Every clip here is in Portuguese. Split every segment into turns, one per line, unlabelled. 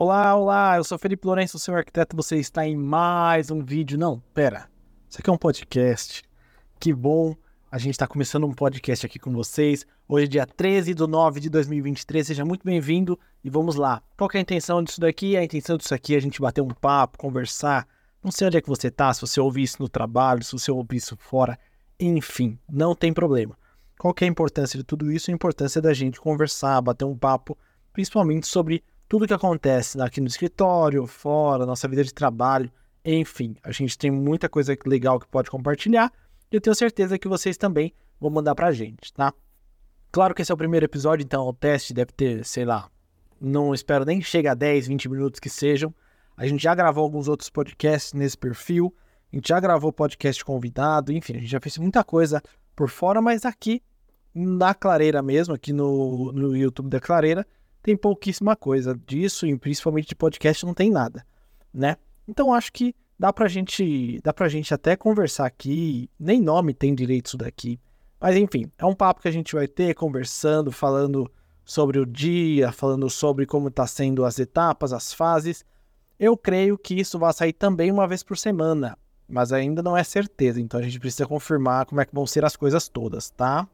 Olá, olá, eu sou Felipe Lourenço, seu arquiteto, você está em mais um vídeo. Não, pera, isso aqui é um podcast. Que bom, a gente está começando um podcast aqui com vocês. Hoje é dia 13 de 9 de 2023, seja muito bem-vindo e vamos lá. Qual é a intenção disso daqui? A intenção disso aqui é a gente bater um papo, conversar. Não sei onde é que você está, se você ouvir isso no trabalho, se você ouvir isso fora, enfim, não tem problema. Qual é a importância de tudo isso? A importância da gente conversar, bater um papo, principalmente sobre tudo que acontece aqui no escritório, fora, nossa vida de trabalho, enfim, a gente tem muita coisa legal que pode compartilhar e eu tenho certeza que vocês também vão mandar pra gente, tá? Claro que esse é o primeiro episódio, então o teste deve ter, sei lá, não espero nem chegue a 10, 20 minutos que sejam. A gente já gravou alguns outros podcasts nesse perfil, a gente já gravou podcast convidado, enfim, a gente já fez muita coisa por fora, mas aqui na Clareira mesmo, aqui no, no YouTube da Clareira, tem pouquíssima coisa disso, e principalmente de podcast não tem nada, né? Então acho que dá pra gente, dá pra gente até conversar aqui, nem nome tem direito isso daqui. Mas enfim, é um papo que a gente vai ter conversando, falando sobre o dia, falando sobre como tá sendo as etapas, as fases. Eu creio que isso vai sair também uma vez por semana, mas ainda não é certeza, então a gente precisa confirmar como é que vão ser as coisas todas, tá?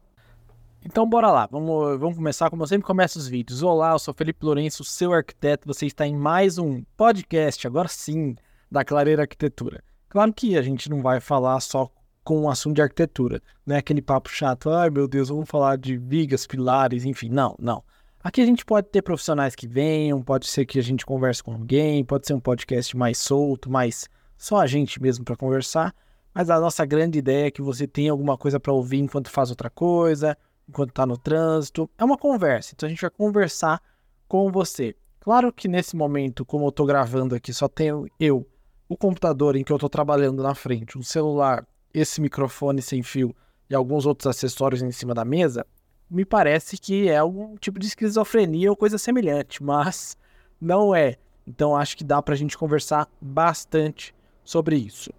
Então bora lá, vamos, vamos começar como eu sempre começo os vídeos. Olá, eu sou Felipe Lourenço, seu arquiteto, você está em mais um podcast, agora sim, da Clareira Arquitetura. Claro que a gente não vai falar só com um assunto de arquitetura, não é aquele papo chato, ai meu Deus, vamos falar de vigas, pilares, enfim, não, não. Aqui a gente pode ter profissionais que venham, pode ser que a gente converse com alguém, pode ser um podcast mais solto, mais só a gente mesmo para conversar, mas a nossa grande ideia é que você tenha alguma coisa para ouvir enquanto faz outra coisa, enquanto está no trânsito. É uma conversa, então a gente vai conversar com você. Claro que nesse momento, como eu estou gravando aqui, só tenho eu, o computador em que eu estou trabalhando na frente, um celular, esse microfone sem fio e alguns outros acessórios em cima da mesa, me parece que é algum tipo de esquizofrenia ou coisa semelhante, mas não é. Então acho que dá para a gente conversar bastante sobre isso.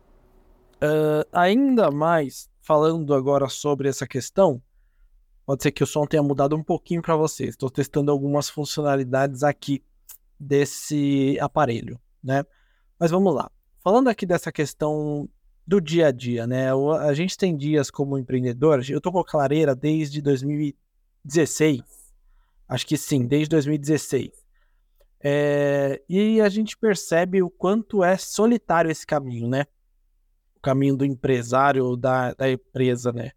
Uh, ainda mais falando agora sobre essa questão, Pode ser que o som tenha mudado um pouquinho para vocês. Estou testando algumas funcionalidades aqui desse aparelho, né? Mas vamos lá. Falando aqui dessa questão do dia a dia, né? A gente tem dias como empreendedor. Eu tô com a Clareira desde 2016. Acho que sim, desde 2016. É, e a gente percebe o quanto é solitário esse caminho, né? O caminho do empresário, da, da empresa, né?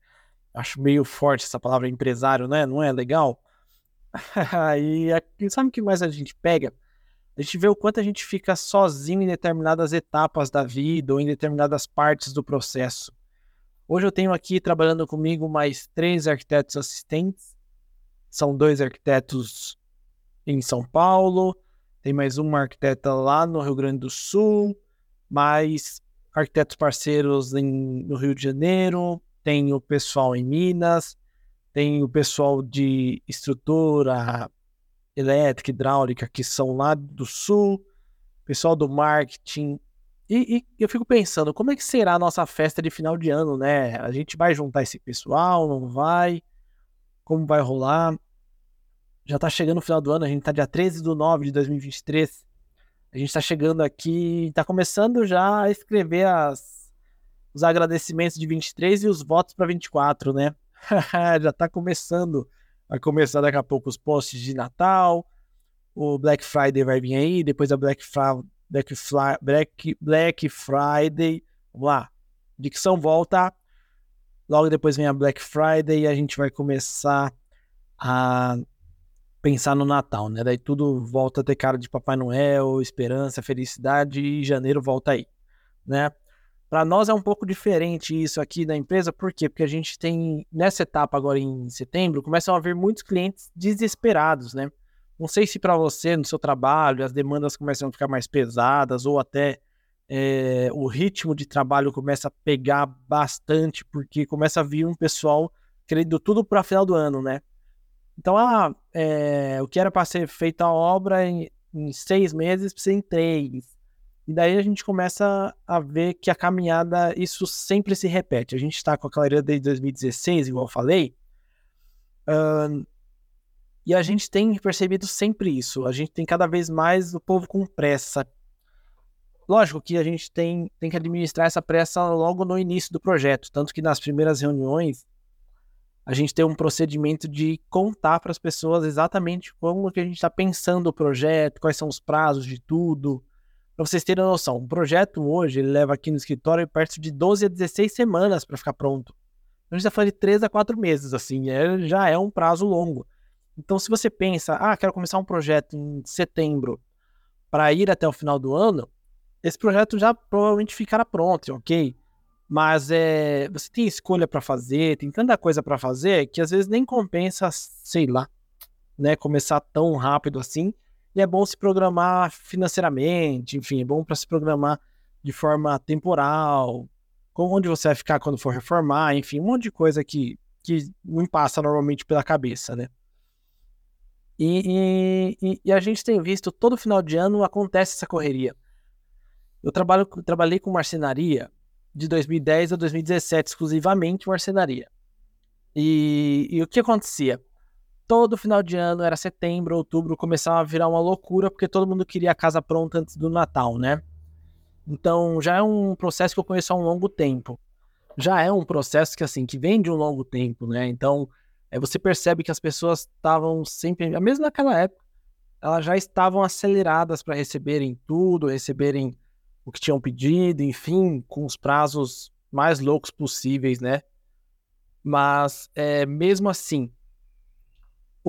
Acho meio forte essa palavra empresário, né? Não é legal? Aí, sabe o que mais a gente pega? A gente vê o quanto a gente fica sozinho em determinadas etapas da vida ou em determinadas partes do processo. Hoje eu tenho aqui trabalhando comigo mais três arquitetos assistentes. São dois arquitetos em São Paulo, tem mais uma arquiteta lá no Rio Grande do Sul, mais arquitetos parceiros em, no Rio de Janeiro, tem o pessoal em Minas, tem o pessoal de estrutura elétrica, hidráulica, que são lá do sul, pessoal do marketing. E, e, eu fico pensando, como é que será a nossa festa de final de ano, né? A gente vai juntar esse pessoal, não vai? Como vai rolar? Já tá chegando o final do ano, a gente tá dia 13 de 9 de 2023. A gente tá chegando aqui, tá começando já a escrever as os agradecimentos de 23 e os votos para 24, né? Já está começando. Vai começar daqui a pouco os posts de Natal. O Black Friday vai vir aí. Depois a Black, Black, Black, Black Friday. Vamos lá. Dicção volta. Logo depois vem a Black Friday e a gente vai começar a pensar no Natal, né? Daí tudo volta a ter cara de Papai Noel, esperança, felicidade e janeiro volta aí, né? Para nós é um pouco diferente isso aqui da empresa, por quê? Porque a gente tem, nessa etapa agora em setembro, começam a haver muitos clientes desesperados, né? Não sei se para você, no seu trabalho, as demandas começam a ficar mais pesadas ou até é, o ritmo de trabalho começa a pegar bastante, porque começa a vir um pessoal querendo tudo para final do ano, né? Então, ah, é, o que era para ser feita a obra em, em seis meses precisa em três. E daí a gente começa a ver que a caminhada, isso sempre se repete. A gente está com a clareira desde 2016, igual eu falei. E a gente tem percebido sempre isso. A gente tem cada vez mais o povo com pressa. Lógico que a gente tem, tem que administrar essa pressa logo no início do projeto. Tanto que nas primeiras reuniões, a gente tem um procedimento de contar para as pessoas exatamente como que a gente está pensando o projeto, quais são os prazos de tudo. Para vocês terem noção, um projeto hoje ele leva aqui no escritório perto de 12 a 16 semanas para ficar pronto. Então, a gente está falando de 3 a 4 meses, assim, é, já é um prazo longo. Então, se você pensa, ah, quero começar um projeto em setembro para ir até o final do ano, esse projeto já provavelmente ficará pronto, ok? Mas é, você tem escolha para fazer, tem tanta coisa para fazer que às vezes nem compensa, sei lá, né, começar tão rápido assim. E é bom se programar financeiramente, enfim, é bom para se programar de forma temporal, onde você vai ficar quando for reformar, enfim, um monte de coisa que, que não passa normalmente pela cabeça, né? E, e, e, a gente tem visto todo final de ano acontece essa correria. Eu trabalho, trabalhei com marcenaria de 2010 a 2017, exclusivamente marcenaria. E, e, o que acontecia? Todo final de ano, era setembro, outubro, começava a virar uma loucura, porque todo mundo queria a casa pronta antes do Natal, né? Então já é um processo que eu conheço há um longo tempo. Já é um processo que assim, que vem de um longo tempo, né? Então é, você percebe que as pessoas estavam sempre, mesmo naquela época, elas já estavam aceleradas para receberem tudo, receberem o que tinham pedido, enfim, com os prazos mais loucos possíveis, né? Mas é, mesmo assim,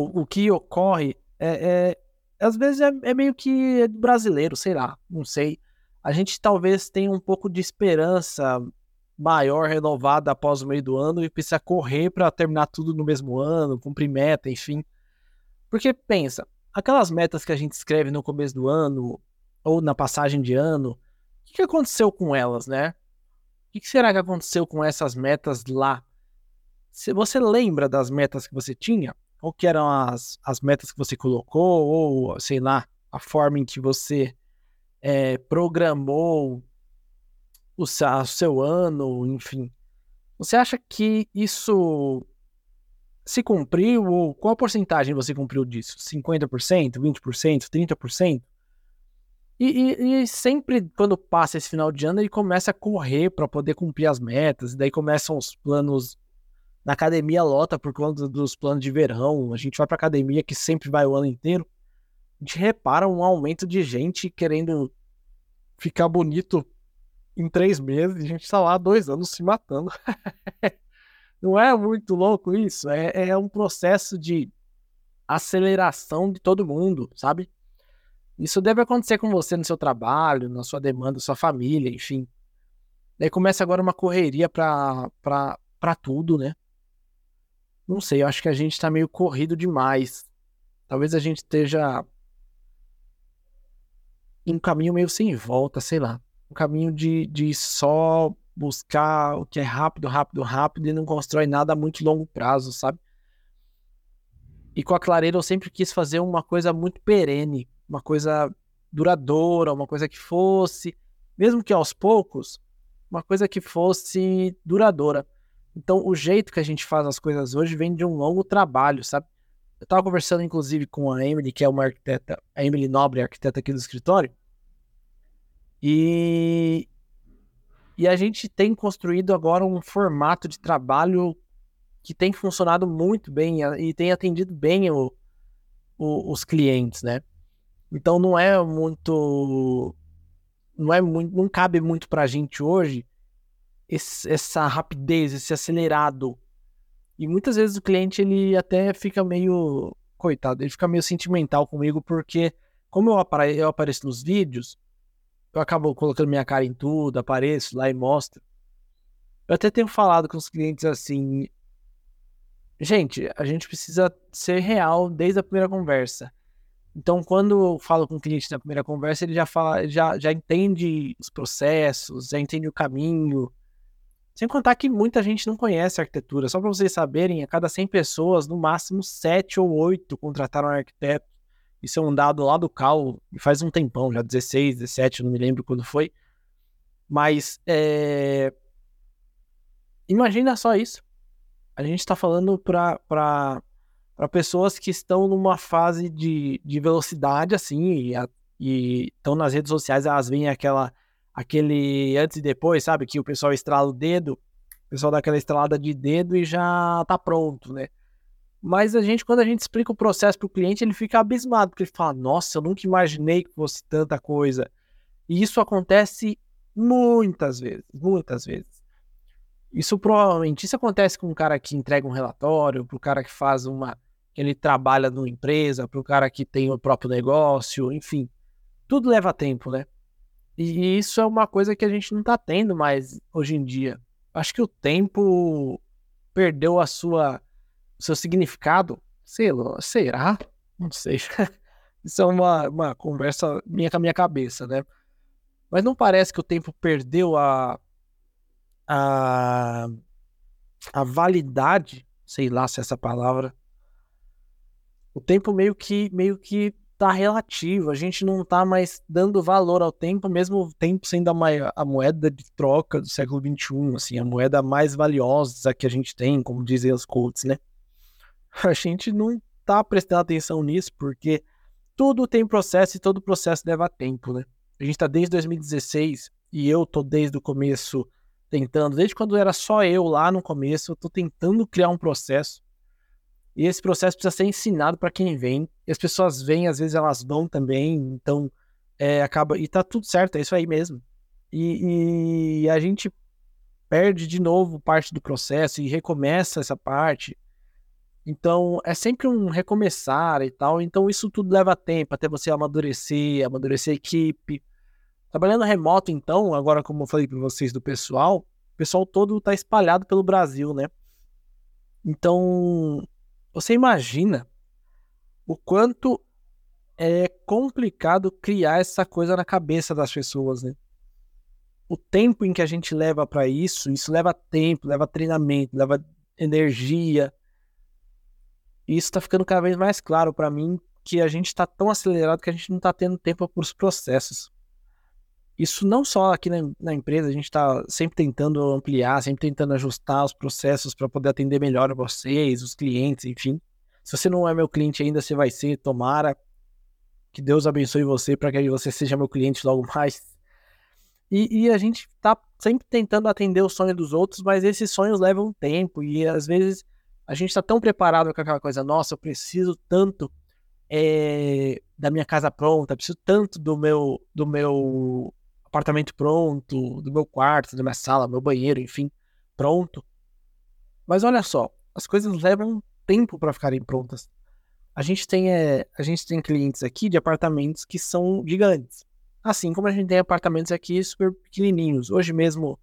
o, o que ocorre é, é às vezes é, é, meio que brasileiro, sei lá, não sei. A gente talvez tenha um pouco de esperança maior renovada após o meio do ano e precisa correr para terminar tudo no mesmo ano, cumprir meta, enfim. Porque pensa, aquelas metas que a gente escreve no começo do ano ou na passagem de ano, o que, aconteceu com elas, né? O que, que será que aconteceu com essas metas lá? Se você lembra das metas que você tinha, ou que eram as, as metas que você colocou, ou sei lá, a forma em que você é, programou o seu, o seu ano, enfim. Você acha que isso se cumpriu? Ou qual porcentagem você cumpriu disso? 50%, 20%, 30%? E, e, e, sempre quando passa esse final de ano, ele começa a correr para poder cumprir as metas, e daí começam os planos. Na academia lota por conta dos planos de verão. A gente vai para academia que sempre vai o ano inteiro. A gente repara um aumento de gente querendo ficar bonito em três meses e a gente está lá dois anos se matando. Não é muito louco isso? É, é um processo de aceleração de todo mundo, sabe? Isso deve acontecer com você no seu trabalho, na sua demanda, sua família, enfim. Daí começa agora uma correria pra, pra, pra tudo, né? Não sei, eu acho que a gente tá meio corrido demais. Talvez a gente esteja em um caminho meio sem volta, sei lá um caminho de, de só buscar o que é rápido, rápido, rápido e não constrói nada a muito longo prazo, sabe? E com a clareira eu sempre quis fazer uma coisa muito perene, uma coisa duradoura, uma coisa que fosse, mesmo que aos poucos, uma coisa que fosse duradoura. Então, o jeito que a gente faz as coisas hoje vem de um longo trabalho, sabe? Eu estava conversando, inclusive, com a Emily, que é uma arquiteta, a Emily Nobre, arquiteta aqui do escritório, e, e a gente tem construído agora um formato de trabalho que tem funcionado muito bem e tem atendido bem o, o, os clientes, né? Então não é muito. Não é muito. Não cabe muito pra gente hoje esse, essa rapidez, esse acelerado. E muitas vezes o cliente ele até fica meio. Coitado, ele fica meio sentimental comigo, porque como eu, apare, eu apareço nos vídeos, eu acabo colocando minha cara em tudo, apareço lá e mostro. Eu até tenho falado com os clientes assim. Gente, a gente precisa ser real desde a primeira conversa. Então, quando eu falo com o cliente na primeira conversa, ele já fala, já, já entende os processos, já entende o caminho. Sem contar que muita gente não conhece arquitetura. Só para vocês saberem, a cada 100 pessoas, no máximo 7 ou 8 contrataram um arquiteto. Isso é um dado lá do Cal, faz um tempão, já 16, 17, não me lembro quando foi. Mas é... imagina só isso. A gente está falando para pessoas que estão numa fase de, de velocidade, assim, e estão nas redes sociais, elas veem aquela, aquele antes e depois, sabe? Que o pessoal estrala o dedo, o pessoal dá aquela estralada de dedo e já tá pronto, né? Mas a gente, quando a gente explica o processo para o cliente, ele fica abismado, porque ele fala: Nossa, eu nunca imaginei que fosse tanta coisa. E isso acontece muitas vezes, muitas vezes. Isso provavelmente isso acontece com um cara que entrega um relatório, para o cara que faz uma. ele trabalha numa empresa, para o cara que tem o próprio negócio, enfim. Tudo leva tempo, né? E isso é uma coisa que a gente não está tendo mais hoje em dia. Acho que o tempo perdeu a sua seu significado. Sei lá, será? Não sei. isso é uma, uma conversa minha com a minha cabeça, né? Mas não parece que o tempo perdeu a, a, a validade, sei lá se é essa palavra. O tempo meio que meio que tá relativo. A gente não tá mais dando valor ao tempo, mesmo o tempo sendo a, a moeda de troca do século XXI, assim, a moeda mais valiosa que a gente tem, como dizem os coaches, né? A gente não tá prestando atenção nisso, porque tudo tem processo e todo processo leva tempo, né? A gente tá desde 2016 e eu tô desde o começo tentando, desde quando era só eu lá no começo, eu tô tentando criar um processo e esse processo precisa ser ensinado para quem vem. E as pessoas vêm, às vezes elas vão também, então é, acaba. E tá tudo certo, é isso aí mesmo. E, e, a gente perde de novo parte do processo e recomeça essa parte. Então é sempre um recomeçar e tal. Então isso tudo leva tempo até você amadurecer, amadurecer a equipe. Trabalhando remoto, então, agora como eu falei para vocês do pessoal, o pessoal todo está espalhado pelo Brasil, né? Então você imagina o quanto é complicado criar essa coisa na cabeça das pessoas, né? O tempo em que a gente leva para isso, isso leva tempo, leva treinamento, leva energia. E isso tá ficando cada vez mais claro para mim que a gente está tão acelerado que a gente não está tendo tempo para os processos. Isso não só aqui na, na empresa, a gente está sempre tentando ampliar, sempre tentando ajustar os processos para poder atender melhor vocês, os clientes, enfim. Se você não é meu cliente ainda, você vai ser, tomara. Que Deus abençoe você para que você seja meu cliente logo mais. E, e a gente está sempre tentando atender o sonho dos outros, mas esses sonhos levam tempo e às vezes a gente está tão preparado com aquela coisa, nossa, eu preciso tanto é, da minha casa pronta, preciso tanto do meu, do meu apartamento pronto, do meu quarto, da minha sala, meu banheiro, enfim, pronto. Mas olha só, as coisas levam tempo para ficarem prontas. A gente tem é, a gente tem clientes aqui de apartamentos que são gigantes. Assim como a gente tem apartamentos aqui super pequenininhos. Hoje mesmo,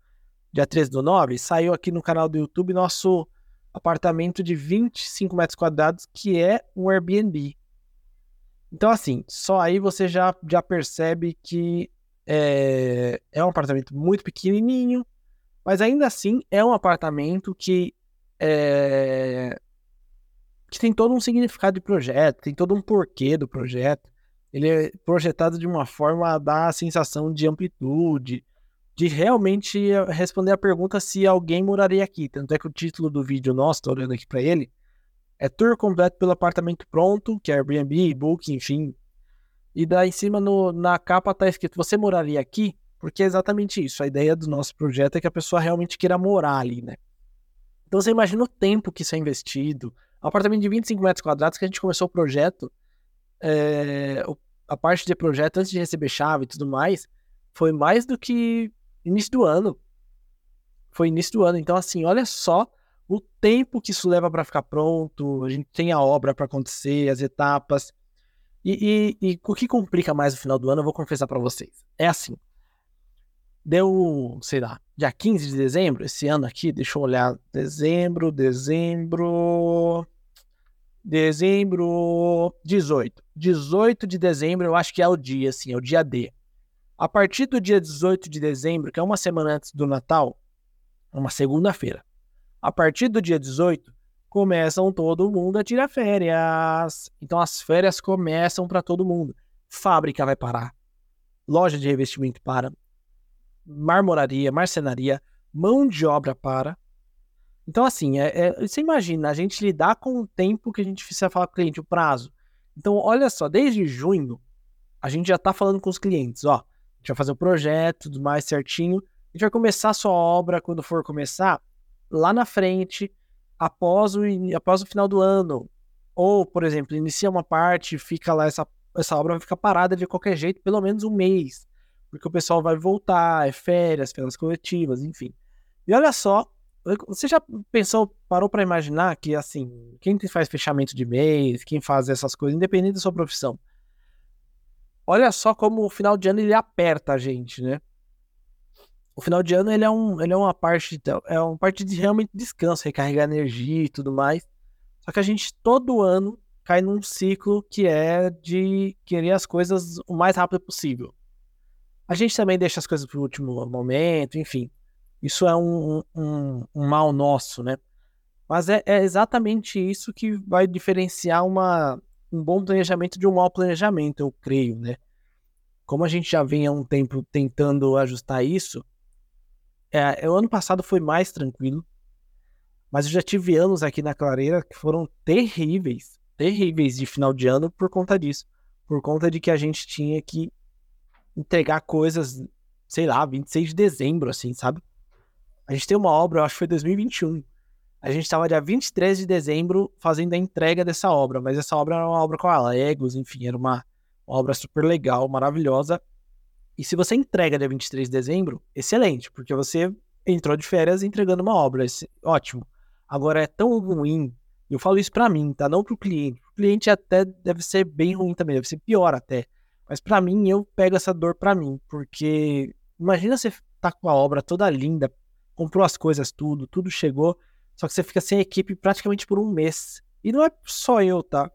dia 13 do 9, saiu aqui no canal do YouTube nosso apartamento de 25 metros quadrados, que é um Airbnb. Então, assim, só aí você já, já percebe que é, é um apartamento muito pequenininho, mas ainda assim é um apartamento que é, que tem todo um significado de projeto, tem todo um porquê do projeto. Ele é projetado de uma forma a dar a sensação de amplitude, de realmente responder a pergunta se alguém moraria aqui. Tanto é que o título do vídeo nosso, tô olhando aqui para ele, é Tour completo pelo apartamento pronto, que é Airbnb, Booking, enfim, e daí em cima no, na capa tá escrito: Você moraria aqui? Porque é exatamente isso. A ideia do nosso projeto é que a pessoa realmente queira morar ali, né? Então você imagina o tempo que isso é investido. Apartamento de 25 metros quadrados que a gente começou o projeto, é, a parte de projeto antes de receber chave e tudo mais, foi mais do que início do ano. Foi início do ano. Então, assim, olha só o tempo que isso leva para ficar pronto. A gente tem a obra para acontecer, as etapas. E, e, e, o que complica mais no final do ano, eu vou confessar para vocês. É assim. Deu, sei lá, dia 15 de dezembro, esse ano aqui, deixa eu olhar. Dezembro, dezembro. Dezembro 18. 18 de dezembro, eu acho que é o dia, assim, é o dia D. A partir do dia 18 de dezembro, que é uma semana antes do Natal, uma segunda-feira. A partir do dia 18, começam todo mundo a tirar férias. Então as férias começam para todo mundo. Fábrica vai parar. Loja de revestimento para. Marmoraria, marcenaria, mão de obra para. Então, assim, é, é, você imagina, a gente lidar com o tempo que a gente precisa falar com o cliente, o prazo. Então, olha só, desde junho, a gente já está falando com os clientes, ó, a gente vai fazer o projeto, tudo mais certinho, a gente vai começar a sua obra quando for começar, lá na frente, após o, após o final do ano. Ou, por exemplo, inicia uma parte, fica lá, essa, essa obra vai ficar parada de qualquer jeito, pelo menos um mês. Porque o pessoal vai voltar, é férias, férias coletivas, enfim. E olha só, você já pensou, parou para imaginar que, assim, quem faz fechamento de mês, quem faz essas coisas, independente da sua profissão, olha só como o final de ano ele aperta a gente, né? O final de ano ele é, um, ele é uma parte, é uma parte de realmente descanso, recarregar energia e tudo mais. Só que a gente todo ano cai num ciclo que é de querer as coisas o mais rápido possível. A gente também deixa as coisas para o último momento, enfim. Isso é um, um, um mal nosso, né? Mas é, é, exatamente isso que vai diferenciar uma, um bom planejamento de um mau planejamento, eu creio, né? Como a gente já vem há um tempo tentando ajustar isso, é, o ano passado foi mais tranquilo, mas eu já tive anos aqui na Clareira que foram terríveis, terríveis de final de ano por conta disso. Por conta de que a gente tinha que entregar coisas, sei lá, 26 de dezembro, assim, sabe? A gente tem uma obra, eu acho que foi 2021. A gente estava dia 23 de dezembro fazendo a entrega dessa obra, mas essa obra era uma obra com a Legos, enfim, era uma, uma obra super legal, maravilhosa. E se você entrega dia 23 de dezembro, excelente, porque você entrou de férias entregando uma obra, ótimo. Agora é tão ruim, eu falo isso para mim, tá? Não pro cliente. O cliente até deve ser bem ruim também, deve ser pior até. Mas para mim, eu pego essa dor para mim, porque imagina você tá com a obra toda linda, comprou as coisas tudo, tudo chegou, só que você fica sem equipe praticamente por um mês. E não é só eu, tá?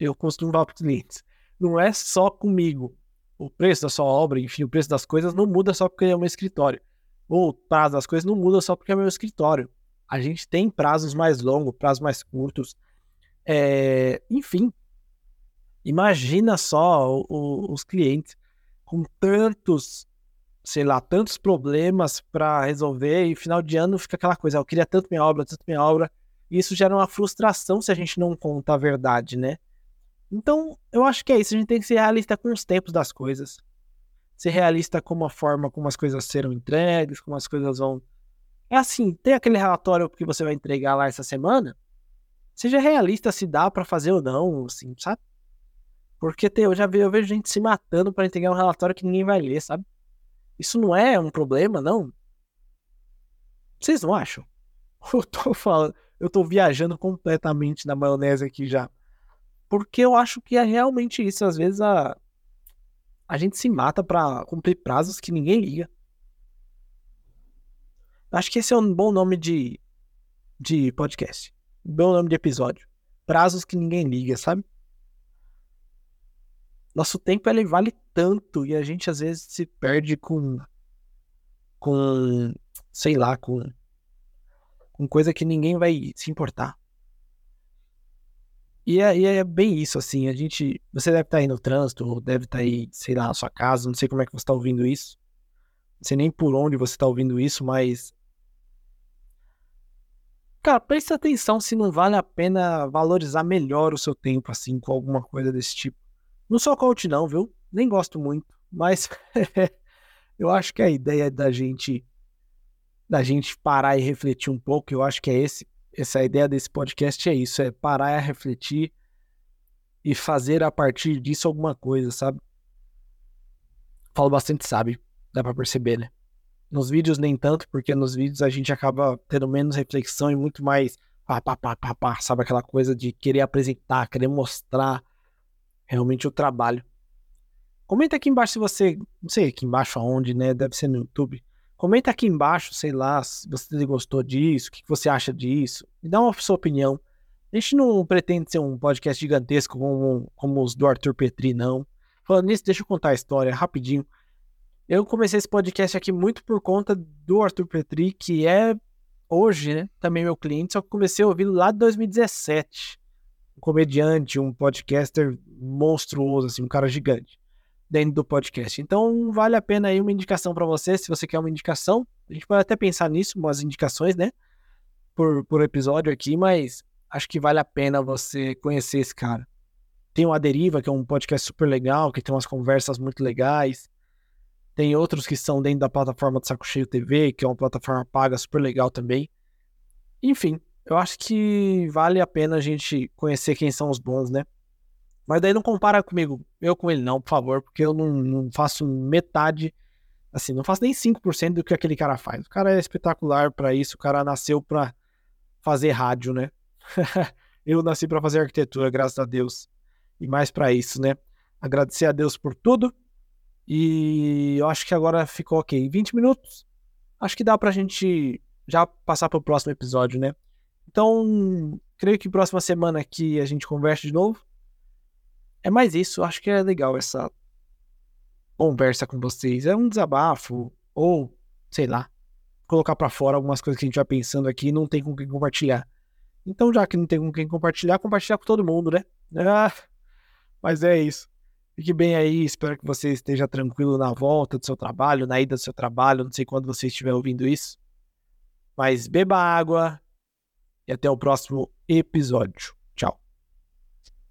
Eu costumo falar para clientes. Não é só comigo. O preço da sua obra, enfim, o preço das coisas não muda só porque é meu escritório. Ou o prazo das coisas não muda só porque é meu escritório. A gente tem prazos mais longos, prazos mais curtos. É... Enfim, imagina só o, o, os clientes com tantos sei lá, tantos problemas para resolver e final de ano fica aquela coisa, eu queria tanto minha obra, tanto minha obra. E isso gera uma frustração se a gente não conta a verdade, né? Então, eu acho que é isso, a gente tem que ser realista com os tempos das coisas. Ser realista com a forma como as coisas serão entregues, como as coisas vão. É assim, tem aquele relatório que você vai entregar lá essa semana. Seja realista se dá para fazer ou não, assim, sabe? Porque tem, eu já vejo, eu vejo gente se matando para entregar um relatório que ninguém vai ler, sabe? Isso não é um problema, não? Vocês não acham? Eu tô falando, eu tô viajando completamente na maionese aqui já. Porque eu acho que é realmente isso. Às vezes a, a gente se mata para cumprir prazos que ninguém liga. Acho que esse é um bom nome de, de podcast. Bom nome de episódio. Prazos que ninguém liga, sabe? nosso tempo ele vale tanto e a gente às vezes se perde com com sei lá, com com coisa que ninguém vai se importar. E é, e é bem isso, assim, a gente, você deve estar aí no trânsito, ou deve estar aí, sei lá, na sua casa, não sei como é que você está ouvindo isso, não sei nem por onde você está ouvindo isso, mas Cara, preste atenção se não vale a pena valorizar melhor o seu tempo, assim, com alguma coisa desse tipo. Não sou coach, não, viu? Nem gosto muito, mas eu acho que a ideia da gente da gente parar e refletir um pouco, eu acho que é esse essa ideia desse podcast é isso, é parar e refletir e fazer a partir disso alguma coisa, sabe? Falo bastante sabe, dá para perceber, né? Nos vídeos nem tanto, porque nos vídeos a gente acaba tendo menos reflexão e muito mais pá, pá, pá, pá, pá, sabe aquela coisa de querer apresentar, querer mostrar realmente o trabalho. Comenta aqui embaixo se você, não sei aqui embaixo aonde, né? Deve ser no YouTube. Comenta aqui embaixo, sei lá, se você gostou disso, o que você acha disso. Me dá uma sua opinião. A gente não pretende ser um podcast gigantesco como, como os do Arthur Petri, não. Falando nisso, deixa eu contar a história rapidinho. Eu comecei esse podcast aqui muito por conta do Arthur Petri, que é hoje, né, também meu cliente, só que comecei a ouvir lá de 2017 um comediante, um podcaster monstruoso, assim, um cara gigante dentro do podcast. Então, vale a pena aí uma indicação para você, se você quer uma indicação. A gente pode até pensar nisso, umas indicações, né? por, por episódio aqui, mas acho que vale a pena você conhecer esse cara. Tem o A Deriva, que é um podcast super legal, que tem umas conversas muito legais. Tem outros que são dentro da plataforma do Saco Cheio TV, que é uma plataforma paga super legal também. Enfim, eu acho que vale a pena a gente conhecer quem são os bons, né? Mas daí não compara comigo, eu com ele não, por favor, porque eu não, não faço metade, assim, não faço nem 5% do que aquele cara faz. O cara é espetacular para isso, o cara nasceu para fazer rádio, né? eu nasci para fazer arquitetura, graças a Deus. E mais para isso, né? Agradecer a Deus por tudo. E eu acho que agora ficou ok. 20 minutos. Acho que dá pra gente já passar pro próximo episódio, né? Então, creio que próxima semana aqui a gente conversa de novo. É mais isso, acho que é legal essa conversa com vocês. É um desabafo, ou sei lá, colocar para fora algumas coisas que a gente vai pensando aqui e não tem com quem compartilhar. Então, já que não tem com quem compartilhar, compartilhar com todo mundo, né? Ah, mas é isso. Fique bem aí, espero que você esteja tranquilo na volta do seu trabalho, na ida do seu trabalho, não sei quando você estiver ouvindo isso. Mas beba água, e até o próximo episódio.